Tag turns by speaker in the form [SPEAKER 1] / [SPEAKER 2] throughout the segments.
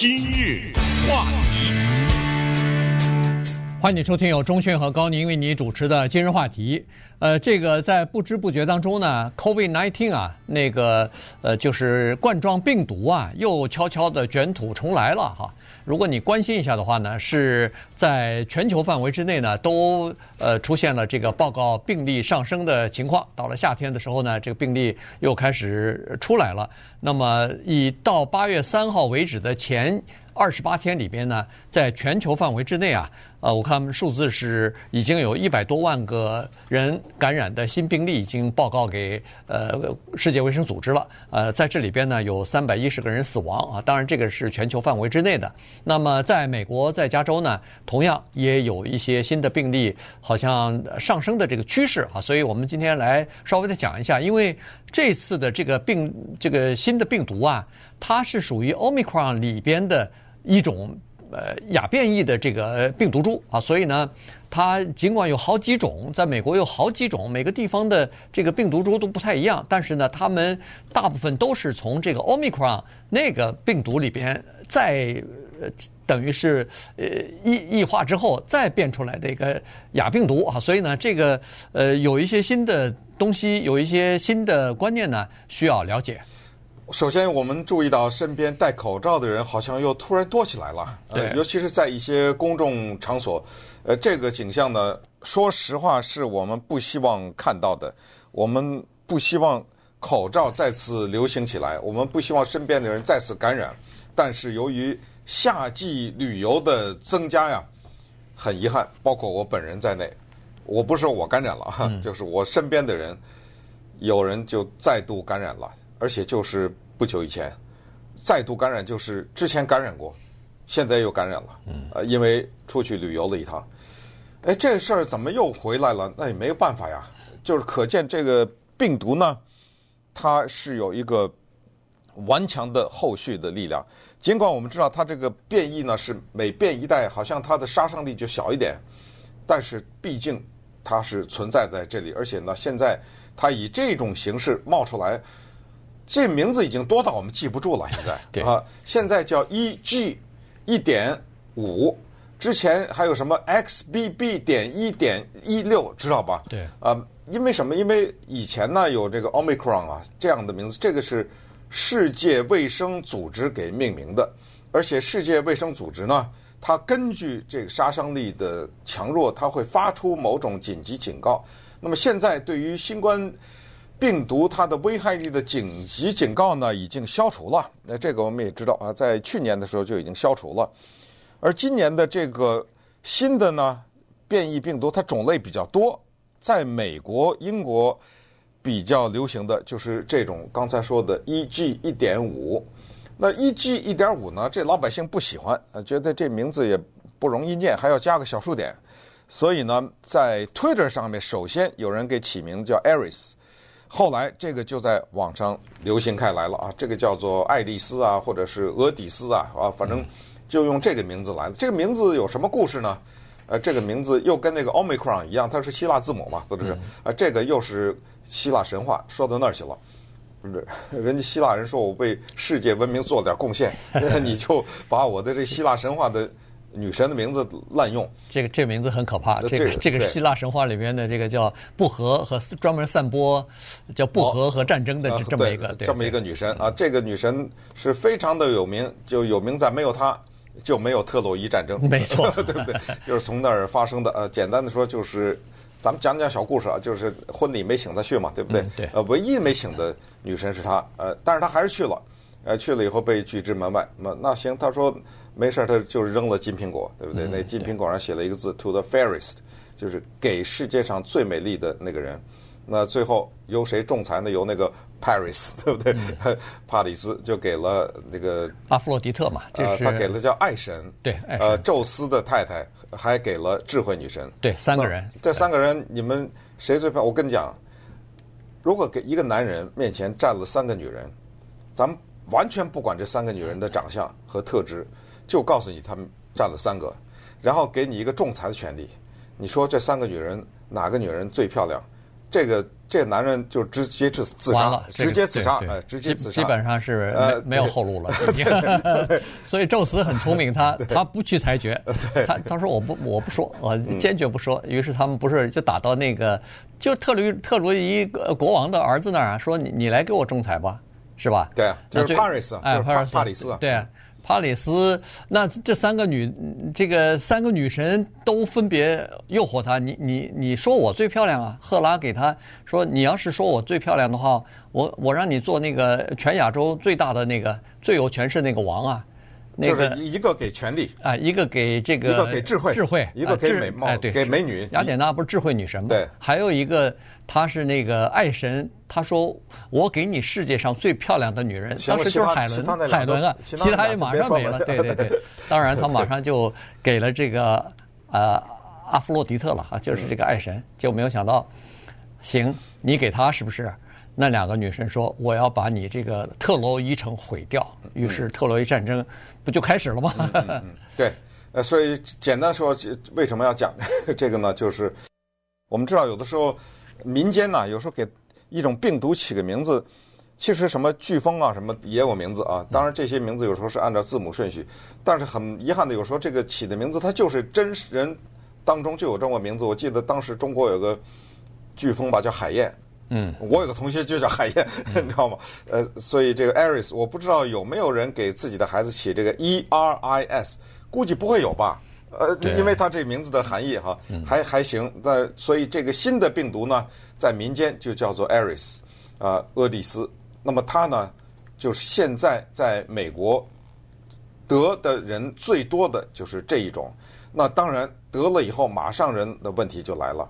[SPEAKER 1] 今日话题，
[SPEAKER 2] 欢迎收听由钟迅和高宁为你主持的今日话题。呃，这个在不知不觉当中呢，COVID nineteen 啊，那个呃，就是冠状病毒啊，又悄悄的卷土重来了哈。如果你关心一下的话呢，是在全球范围之内呢，都呃出现了这个报告病例上升的情况。到了夏天的时候呢，这个病例又开始出来了。那么以到八月三号为止的前二十八天里边呢，在全球范围之内啊。呃，我看数字是已经有一百多万个人感染的新病例已经报告给呃世界卫生组织了。呃，在这里边呢，有三百一十个人死亡啊。当然，这个是全球范围之内的。那么，在美国，在加州呢，同样也有一些新的病例，好像上升的这个趋势啊。所以我们今天来稍微的讲一下，因为这次的这个病，这个新的病毒啊，它是属于 Omicron 里边的一种。呃，亚变异的这个病毒株啊，所以呢，它尽管有好几种，在美国有好几种，每个地方的这个病毒株都不太一样，但是呢，它们大部分都是从这个 Omicron 那个病毒里边再，等于是呃异异化之后再变出来的一个亚病毒啊，所以呢，这个呃有一些新的东西，有一些新的观念呢，需要了解。
[SPEAKER 3] 首先，我们注意到身边戴口罩的人好像又突然多起来了，
[SPEAKER 2] 对，
[SPEAKER 3] 尤其是在一些公众场所，呃，这个景象呢，说实话是我们不希望看到的。我们不希望口罩再次流行起来，我们不希望身边的人再次感染。但是由于夏季旅游的增加呀，很遗憾，包括我本人在内，我不是说我感染了，嗯，就是我身边的人有人就再度感染了。而且就是不久以前，再度感染，就是之前感染过，现在又感染了。嗯，呃，因为出去旅游了一趟，哎，这事儿怎么又回来了？那也没有办法呀。就是可见这个病毒呢，它是有一个顽强的后续的力量。尽管我们知道它这个变异呢是每变一代，好像它的杀伤力就小一点，但是毕竟它是存在在这里，而且呢，现在它以这种形式冒出来。这名字已经多到我们记不住了，现在
[SPEAKER 2] 对
[SPEAKER 3] 啊，现在叫 EG 一点五，之前还有什么 XBB 点一点一六，知道吧？
[SPEAKER 2] 对
[SPEAKER 3] 啊，因为什么？因为以前呢有这个 Omicron 啊这样的名字，这个是世界卫生组织给命名的，而且世界卫生组织呢，它根据这个杀伤力的强弱，它会发出某种紧急警告。那么现在对于新冠病毒它的危害力的紧急警告呢，已经消除了。那这个我们也知道啊，在去年的时候就已经消除了。而今年的这个新的呢变异病毒，它种类比较多，在美国、英国比较流行的就是这种刚才说的 EG 一点五。那 EG 一点五呢，这老百姓不喜欢，觉得这名字也不容易念，还要加个小数点。所以呢，在 Twitter 上面，首先有人给起名叫 Ares。后来这个就在网上流行开来了啊，这个叫做爱丽丝啊，或者是俄底斯啊，啊，反正就用这个名字来的。这个名字有什么故事呢？呃，这个名字又跟那个 Omicron 一样，它是希腊字母嘛，不是？啊，这个又是希腊神话，说到那儿去了。不是，人家希腊人说我为世界文明做了点贡献，你就把我的这希腊神话的。女神的名字滥用，
[SPEAKER 2] 这个这个名字很可怕。这个、这个、这个是希腊神话里边的这个叫不和和专门散播叫不和和战争的这么一个、哦、
[SPEAKER 3] 这么一个女神啊。这个女神是非常的有名，就有名在没有她就没有特洛伊战争，
[SPEAKER 2] 没错，
[SPEAKER 3] 对不对？就是从那儿发生的。呃，简单的说就是，咱们讲讲小故事啊，就是婚礼没请她去嘛，对不对？
[SPEAKER 2] 嗯、对。
[SPEAKER 3] 呃，唯一没请的女神是她，呃，但是她还是去了。呃，去了以后被拒之门外。那那行，他说没事，他就扔了金苹果，对不对？嗯、那金苹果上写了一个字 “to the fairest”，就是给世界上最美丽的那个人。那最后由谁仲裁呢？由那个 Paris，对不对？嗯、帕里斯就给了那个
[SPEAKER 2] 阿弗洛狄特嘛，这是、
[SPEAKER 3] 呃、他给了叫爱神，
[SPEAKER 2] 对，爱神
[SPEAKER 3] 呃，宙斯的太太，还给了智慧女神，
[SPEAKER 2] 对，三个人。
[SPEAKER 3] 这三个人，你们谁最漂亮？我跟你讲，如果给一个男人面前站了三个女人，咱们。完全不管这三个女人的长相和特质，就告诉你她们占了三个，然后给你一个仲裁的权利。你说这三个女人哪个女人最漂亮？这个这男人就直接自自
[SPEAKER 2] 杀，
[SPEAKER 3] 直接自
[SPEAKER 2] 杀，
[SPEAKER 3] 呃，直接自杀，
[SPEAKER 2] 基本上是
[SPEAKER 3] 呃
[SPEAKER 2] 没没有后路了。所以宙斯很聪明，他 他不去裁决，他他说我不我不说，我坚决不说。于是他们不是就打到那个就特鲁特鲁伊国王的儿子那儿啊，说你你来给我仲裁吧，是吧？
[SPEAKER 3] 对啊，就是帕里斯，
[SPEAKER 2] 哎，
[SPEAKER 3] 帕
[SPEAKER 2] 帕里斯，
[SPEAKER 3] 帕里斯，
[SPEAKER 2] 对啊。帕里斯，那这三个女，这个三个女神都分别诱惑他。你你你说我最漂亮啊？赫拉给他说，你要是说我最漂亮的话，我我让你做那个全亚洲最大的那个最有权势那个王啊。那个
[SPEAKER 3] 就是一个给权力
[SPEAKER 2] 啊，一个给这个
[SPEAKER 3] 一个给智慧，
[SPEAKER 2] 智慧
[SPEAKER 3] 一个给美貌，
[SPEAKER 2] 哎对，
[SPEAKER 3] 给美女。
[SPEAKER 2] 雅典娜不是智慧女神吗？
[SPEAKER 3] 对，
[SPEAKER 2] 还有一个她是那个爱神，她说我给你世界上最漂亮的女人，当时就是海伦，海伦啊，其他也马上没了。对对对，当然她马 上就给了这个呃阿弗洛狄特了啊，就是这个爱神，就没有想到，行，你给她是不是？那两个女生说：“我要把你这个特洛伊城毁掉。”于是特洛伊战争不就开始了吗？
[SPEAKER 3] 嗯嗯嗯、对，呃，所以简单说，为什么要讲 这个呢？就是我们知道，有的时候民间呢，有时候给一种病毒起个名字，其实什么飓风啊，什么也有名字啊。当然，这些名字有时候是按照字母顺序，但是很遗憾的，有时候这个起的名字，它就是真人当中就有这么个名字。我记得当时中国有个飓风吧，叫海燕。
[SPEAKER 2] 嗯，
[SPEAKER 3] 我有个同学就叫海燕，你知道吗？呃，所以这个 Aris，我不知道有没有人给自己的孩子起这个 E R I S，估计不会有吧？呃，因为它这名字的含义哈，还还行。那所以这个新的病毒呢，在民间就叫做 Aris，啊，阿蒂斯。那么它呢，就是现在在美国得的人最多的就是这一种。那当然得了以后，马上人的问题就来了，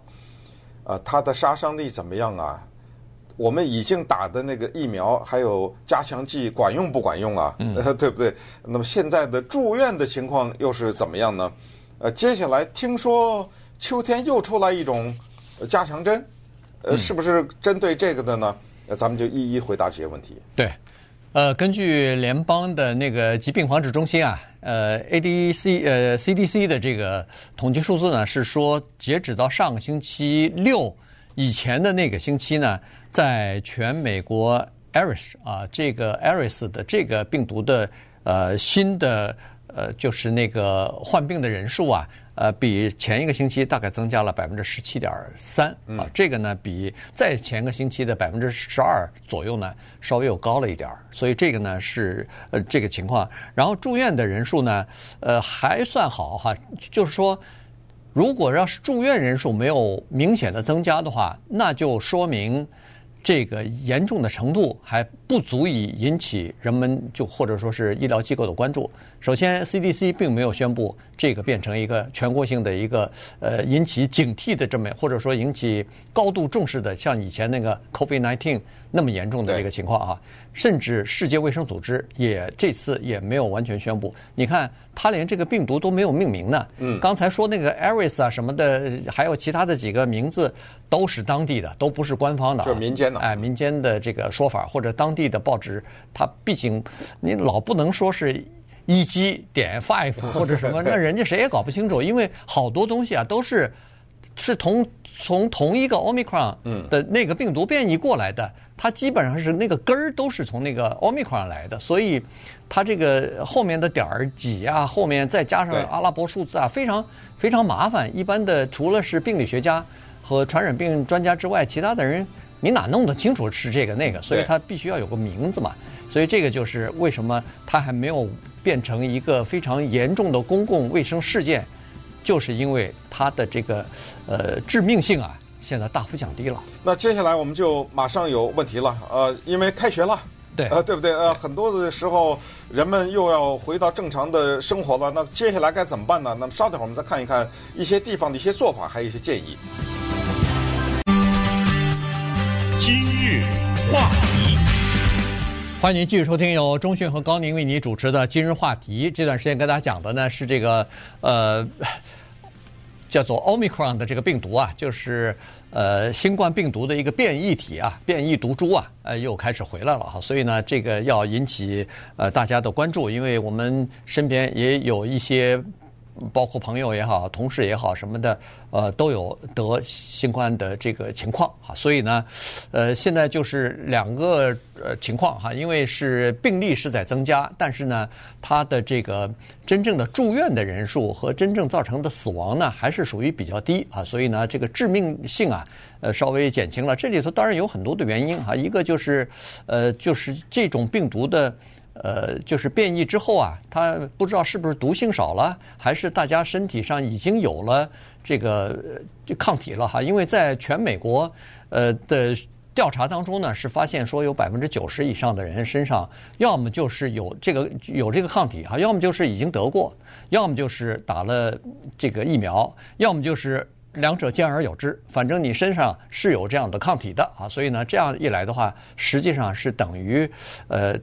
[SPEAKER 3] 啊，它的杀伤力怎么样啊？我们已经打的那个疫苗，还有加强剂管用不管用啊？嗯，对不对？那么现在的住院的情况又是怎么样呢？呃，接下来听说秋天又出来一种加强针，呃，是不是针对这个的呢？呃，咱们就一一回答这些问题。
[SPEAKER 2] 对，呃，根据联邦的那个疾病防治中心啊，呃，ADC 呃 CDC 的这个统计数字呢，是说截止到上个星期六以前的那个星期呢。在全美国，Aris 啊，这个 Aris 的这个病毒的呃新的呃就是那个患病的人数啊，呃比前一个星期大概增加了百分之十七点三啊，这个呢比在前个星期的百分之十二左右呢稍微又高了一点儿，所以这个呢是呃这个情况。然后住院的人数呢，呃还算好哈，就是说如果要是住院人数没有明显的增加的话，那就说明。这个严重的程度还不足以引起人们就或者说是医疗机构的关注。首先，CDC 并没有宣布这个变成一个全国性的一个呃引起警惕的这么或者说引起高度重视的像以前那个 COVID-19 那么严重的这个情况啊。甚至世界卫生组织也这次也没有完全宣布。你看，他连这个病毒都没有命名呢。嗯。刚才说那个 Aris 啊什么的，还有其他的几个名字都是当地的，都不是官方的。
[SPEAKER 3] 就是民间的。
[SPEAKER 2] 哎，民间的这个说法或者当地的报纸，它毕竟你老不能说是一 G 点 five 或者什么，那人家谁也搞不清楚，因为好多东西啊都是是同从同一个 Omicron 的那个病毒变异过来的。它基本上是那个根儿都是从那个 Omicron 来的，所以它这个后面的点儿几啊，后面再加上阿拉伯数字啊，非常非常麻烦。一般的除了是病理学家和传染病专家之外，其他的人你哪弄得清楚是这个那个？所以它必须要有个名字嘛。所以这个就是为什么它还没有变成一个非常严重的公共卫生事件，就是因为它的这个呃致命性啊。现在大幅降低了。
[SPEAKER 3] 那接下来我们就马上有问题了，呃，因为开学了，
[SPEAKER 2] 对，
[SPEAKER 3] 呃，对不对？呃，很多的时候人们又要回到正常的生活了。那接下来该怎么办呢？那么稍等会儿我们再看一看一些地方的一些做法，还有一些建议。
[SPEAKER 1] 今日话题，
[SPEAKER 2] 欢迎您继续收听由中讯和高宁为你主持的《今日话题》。这段时间跟大家讲的呢是这个呃。叫做 Omicron 的这个病毒啊，就是呃新冠病毒的一个变异体啊，变异毒株啊，呃又开始回来了哈，所以呢，这个要引起呃大家的关注，因为我们身边也有一些包括朋友也好、同事也好什么的，呃，都有得新冠的这个情况哈。所以呢，呃，现在就是两个呃情况哈，因为是病例是在增加，但是呢，它的这个真正的住院的人数和真正造成的死亡呢，还是属于比较低啊。所以呢，这个致命性啊，呃，稍微减轻了。这里头当然有很多的原因哈，一个就是呃，就是这种病毒的。呃，就是变异之后啊，它不知道是不是毒性少了，还是大家身体上已经有了这个抗体了哈。因为在全美国呃的调查当中呢，是发现说有百分之九十以上的人身上要么就是有这个有这个抗体哈，要么就是已经得过，要么就是打了这个疫苗，要么就是两者兼而有之。反正你身上是有这样的抗体的啊，所以呢，这样一来的话，实际上是等于呃。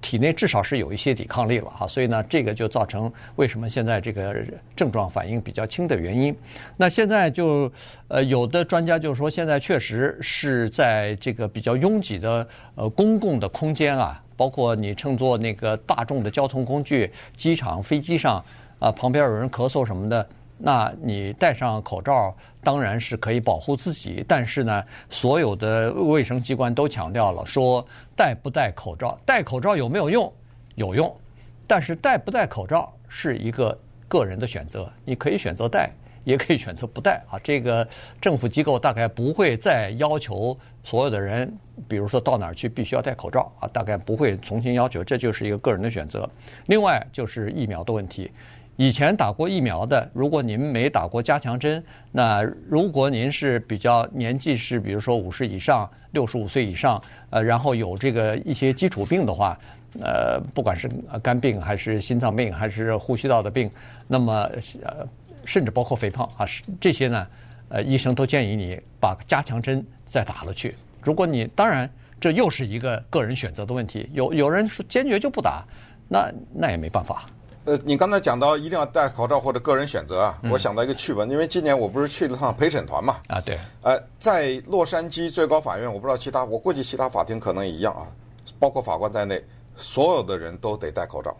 [SPEAKER 2] 体内至少是有一些抵抗力了哈，所以呢，这个就造成为什么现在这个症状反应比较轻的原因。那现在就呃，有的专家就说，现在确实是在这个比较拥挤的呃公共的空间啊，包括你乘坐那个大众的交通工具、机场、飞机上啊，旁边有人咳嗽什么的。那你戴上口罩当然是可以保护自己，但是呢，所有的卫生机关都强调了，说戴不戴口罩，戴口罩有没有用？有用，但是戴不戴口罩是一个个人的选择，你可以选择戴，也可以选择不戴啊。这个政府机构大概不会再要求所有的人，比如说到哪儿去必须要戴口罩啊，大概不会重新要求，这就是一个个人的选择。另外就是疫苗的问题。以前打过疫苗的，如果您没打过加强针，那如果您是比较年纪是，比如说五十以上、六十五岁以上，呃，然后有这个一些基础病的话，呃，不管是肝病还是心脏病还是呼吸道的病，那么呃，甚至包括肥胖啊，这些呢，呃，医生都建议你把加强针再打了去。如果你当然这又是一个个人选择的问题，有有人说坚决就不打，那那也没办法。
[SPEAKER 3] 呃，你刚才讲到一定要戴口罩或者个人选择啊，我想到一个趣闻，因为今年我不是去了趟陪审团嘛，
[SPEAKER 2] 啊对，
[SPEAKER 3] 呃，在洛杉矶最高法院，我不知道其他，我估计其他法庭可能也一样啊，包括法官在内，所有的人都得戴口罩，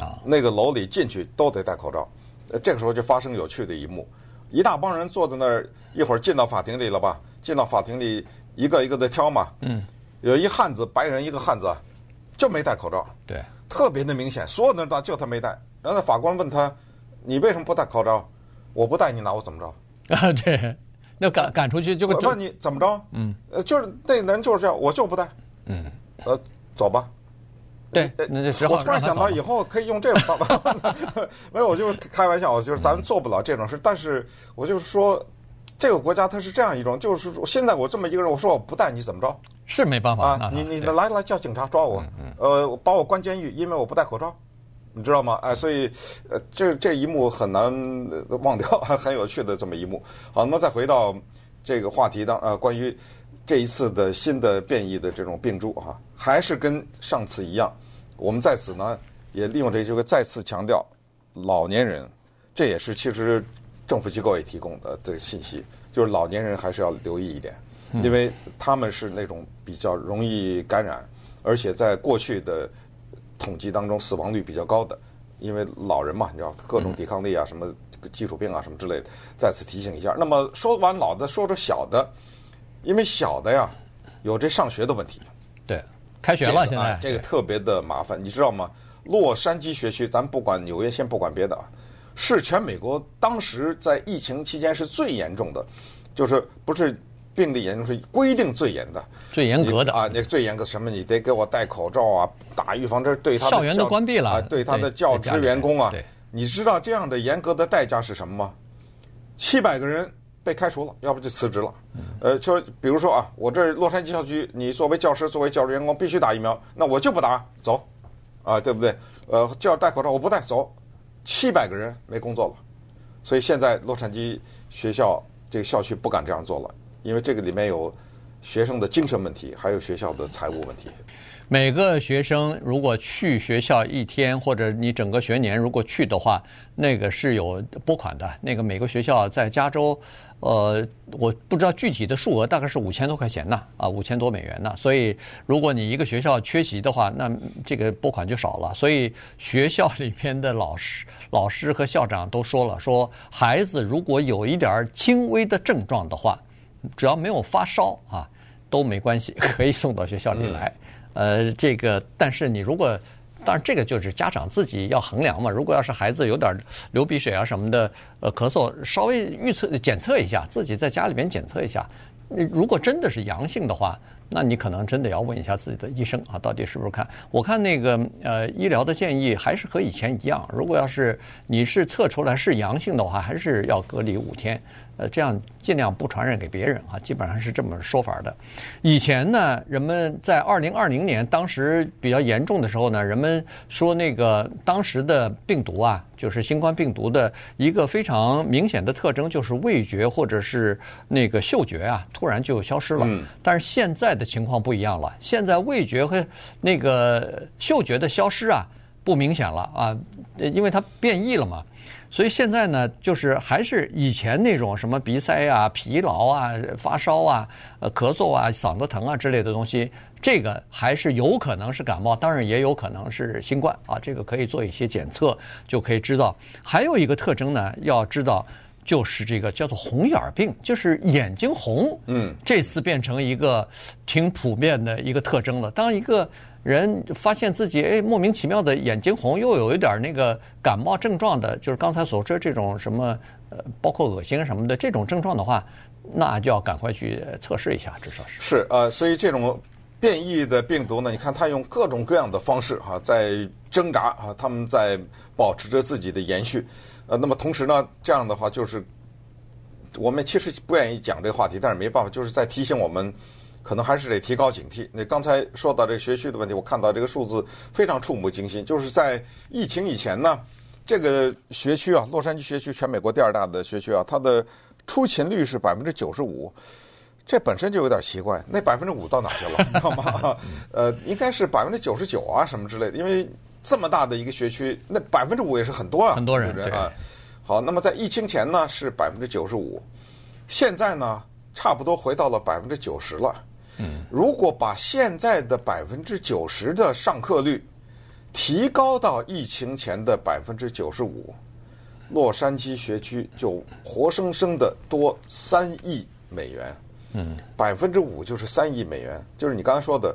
[SPEAKER 3] 啊，那个楼里进去都得戴口罩，呃，这个时候就发生有趣的一幕，一大帮人坐在那儿，一会儿进到法庭里了吧，进到法庭里一个一个的挑嘛，嗯，有一汉子，白人一个汉子，就没戴口罩，
[SPEAKER 2] 对，
[SPEAKER 3] 特别的明显，所有的人就他没戴。然后法官问他：“你为什么不戴口罩？我不戴，你拿我怎么着？”
[SPEAKER 2] 啊，对，那赶赶出去就
[SPEAKER 3] 问你怎么着？嗯，呃，就是那人就是这样，我就不戴。嗯，呃，走吧。
[SPEAKER 2] 对，那就
[SPEAKER 3] 我突然想到以后可以用这种方法。没有，我就开玩笑，就是咱们做不了这种事。但是我就是说，这个国家它是这样一种，就是现在我这么一个人，我说我不带，你怎么着？
[SPEAKER 2] 是没办法
[SPEAKER 3] 啊！你你来来叫警察抓我，呃，把我关监狱，因为我不戴口罩。你知道吗？哎，所以，呃，这这一幕很难忘掉，很有趣的这么一幕。好，那么再回到这个话题当，呃，关于这一次的新的变异的这种病株哈，还是跟上次一样。我们在此呢，也利用这机会再次强调，老年人，这也是其实政府机构也提供的这个信息，就是老年人还是要留意一点，因为他们是那种比较容易感染，而且在过去的。统计当中死亡率比较高的，因为老人嘛，你知道各种抵抗力啊，什么基础病啊，什么之类的。再次提醒一下。那么说完老的，说说小的，因为小的呀有这上学的问题。
[SPEAKER 2] 对，开学了现在，
[SPEAKER 3] 这个特别的麻烦，你知道吗？洛杉矶学区，咱不管纽约，先不管别的啊，是全美国当时在疫情期间是最严重的，就是不是。病的严重是规定最严的，
[SPEAKER 2] 最严格的
[SPEAKER 3] 啊，那个最严格什么？你得给我戴口罩啊，打预防针，对他的
[SPEAKER 2] 校园都关闭了，
[SPEAKER 3] 啊，对他的教职员工啊，你知道这样的严格的代价是什么吗？七百个人被开除了，要不就辞职了。呃，就比如说啊，我这洛杉矶校区，你作为教师，作为教职员工必须打疫苗，那我就不打，走，啊，对不对？呃，就要戴口罩，我不戴，走，七百个人没工作了，所以现在洛杉矶学校这个校区不敢这样做了。因为这个里面有学生的精神问题，还有学校的财务问题。
[SPEAKER 2] 每个学生如果去学校一天，或者你整个学年如果去的话，那个是有拨款的。那个每个学校在加州，呃，我不知道具体的数额，大概是五千多块钱呢，啊，五千多美元呢。所以如果你一个学校缺席的话，那这个拨款就少了。所以学校里边的老师、老师和校长都说了，说孩子如果有一点轻微的症状的话，只要没有发烧啊，都没关系，可以送到学校里来。呃，这个，但是你如果，当然这个就是家长自己要衡量嘛。如果要是孩子有点流鼻水啊什么的，呃，咳嗽，稍微预测检测一下，自己在家里边检测一下。如果真的是阳性的话，那你可能真的要问一下自己的医生啊，到底是不是看？我看那个呃医疗的建议还是和以前一样。如果要是你是测出来是阳性的话，还是要隔离五天。呃，这样尽量不传染给别人啊，基本上是这么说法的。以前呢，人们在二零二零年当时比较严重的时候呢，人们说那个当时的病毒啊，就是新冠病毒的一个非常明显的特征，就是味觉或者是那个嗅觉啊，突然就消失了。但是现在的情况不一样了，现在味觉和那个嗅觉的消失啊，不明显了啊，因为它变异了嘛。所以现在呢，就是还是以前那种什么鼻塞啊、疲劳啊、发烧啊、呃咳嗽啊、嗓子疼啊之类的东西，这个还是有可能是感冒，当然也有可能是新冠啊。这个可以做一些检测，就可以知道。还有一个特征呢，要知道就是这个叫做红眼病，就是眼睛红。嗯，这次变成一个挺普遍的一个特征了。当一个人发现自己哎莫名其妙的眼睛红，又有一点那个感冒症状的，就是刚才所说这种什么呃，包括恶心什么的这种症状的话，那就要赶快去测试一下，至少是。
[SPEAKER 3] 是呃，所以这种变异的病毒呢，你看它用各种各样的方式哈、在挣扎啊，他们在保持着自己的延续。呃，那么同时呢，这样的话就是我们其实不愿意讲这个话题，但是没办法，就是在提醒我们。可能还是得提高警惕。那刚才说到这个学区的问题，我看到这个数字非常触目惊心。就是在疫情以前呢，这个学区啊，洛杉矶学区全美国第二大的学区啊，它的出勤率是百分之九十五，这本身就有点奇怪。那百分之五到哪去了？知道吗？呃，应该是百分之九十九啊，什么之类的。因为这么大的一个学区，那百分之五也是很多啊，
[SPEAKER 2] 很多人啊。
[SPEAKER 3] 好，那么在疫情前呢是百分之九十五，现在呢差不多回到了百分之九十了。如果把现在的百分之九十的上课率提高到疫情前的百分之九十五，洛杉矶学区就活生生的多三亿美元。嗯，百分之五就是三亿美元，就是你刚才说的，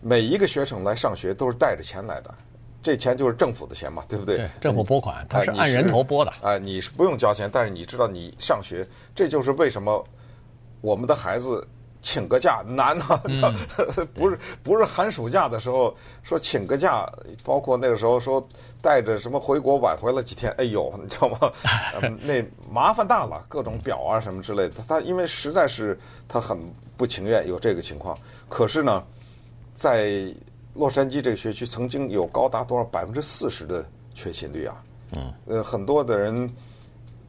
[SPEAKER 3] 每一个学生来上学都是带着钱来的，这钱就是政府的钱嘛，对不对？
[SPEAKER 2] 对，政府拨款，它是按人头拨的。
[SPEAKER 3] 啊，你是不用交钱，但是你知道你上学，这就是为什么我们的孩子。请个假难啊！不是不是寒暑假的时候说请个假，包括那个时候说带着什么回国晚回了几天，哎呦，你知道吗？那麻烦大了，各种表啊什么之类的。他因为实在是他很不情愿有这个情况。可是呢，在洛杉矶这个学区曾经有高达多少百分之四十的缺勤率啊？嗯，呃，很多的人。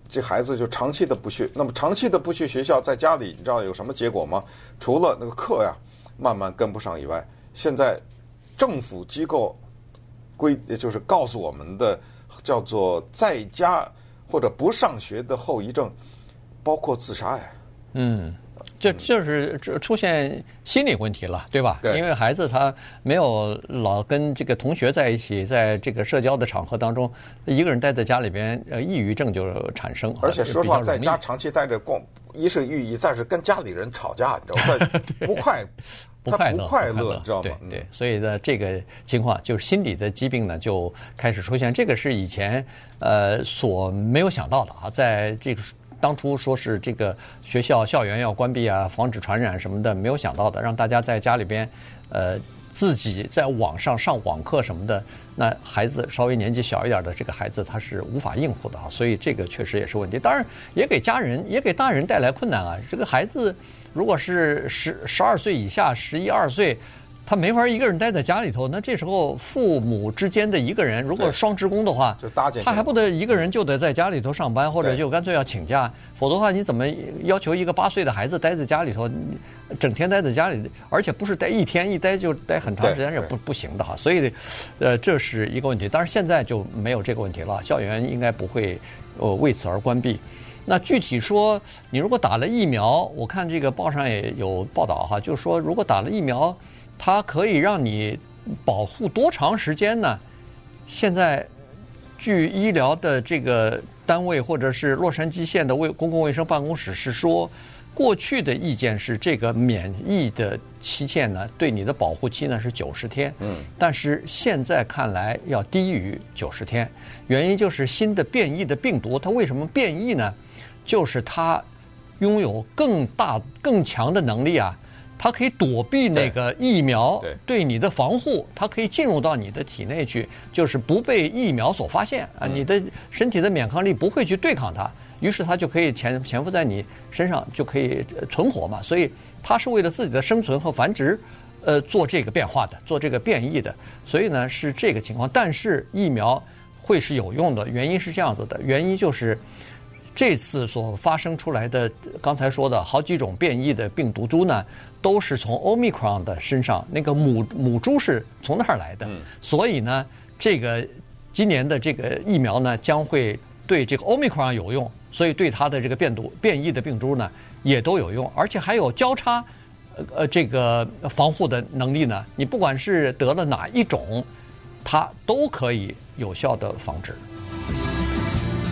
[SPEAKER 3] 这孩子就长期的不去，那么长期的不去学校，在家里，你知道有什么结果吗？除了那个课呀慢慢跟不上以外，现在政府机构规就是告诉我们的，叫做在家或者不上学的后遗症，包括自杀呀。嗯。
[SPEAKER 2] 就就是出现心理问题了，对吧？对。因为孩子他没有老跟这个同学在一起，在这个社交的场合当中，一个人待在家里边，呃，抑郁症就产生。
[SPEAKER 3] 而且说实话，在家长期待着，光一是抑郁，再是跟家里人吵架，你知道吗？不快，
[SPEAKER 2] 不快乐，
[SPEAKER 3] 不快乐，你知道吗？
[SPEAKER 2] 对对。所以呢，这个情况就是心理的疾病呢，就开始出现。这个是以前呃所没有想到的啊，在这个。当初说是这个学校校园要关闭啊，防止传染什么的，没有想到的，让大家在家里边，呃，自己在网上上网课什么的，那孩子稍微年纪小一点的这个孩子他是无法应付的啊，所以这个确实也是问题。当然也给家人也给大人带来困难啊。这个孩子如果是十十二岁以下，十一二岁。他没法一个人待在家里头。那这时候父母之间的一个人，如果双职工的话，
[SPEAKER 3] 就搭建，
[SPEAKER 2] 他还不得一个人就得在家里头上班，或者就干脆要请假，否则的话，你怎么要求一个八岁的孩子待在家里头，整天待在家里，而且不是待一天，一待就待很长时间，是不不行的哈。所以，呃，这是一个问题。但是现在就没有这个问题了，校园应该不会呃为此而关闭。那具体说，你如果打了疫苗，我看这个报上也有报道哈，就是说如果打了疫苗，它可以让你保护多长时间呢？现在据医疗的这个单位或者是洛杉矶县的卫公共卫生办公室是说，过去的意见是这个免疫的期限呢，对你的保护期呢是九十天，嗯，但是现在看来要低于九十天，原因就是新的变异的病毒，它为什么变异呢？就是它拥有更大、更强的能力啊！它可以躲避那个疫苗对你的防护，它可以进入到你的体内去，就是不被疫苗所发现啊！你的身体的免抗力不会去对抗它，于是它就可以潜潜伏在你身上，就可以存活嘛。所以它是为了自己的生存和繁殖，呃，做这个变化的，做这个变异的。所以呢，是这个情况。但是疫苗会是有用的，原因是这样子的，原因就是。这次所发生出来的，刚才说的好几种变异的病毒株呢，都是从 Omicron 的身上，那个母母株是从那儿来的。所以呢，这个今年的这个疫苗呢，将会对这个 Omicron 有用，所以对它的这个变毒变异的病株呢，也都有用，而且还有交叉呃这个防护的能力呢。你不管是得了哪一种，它都可以有效的防止。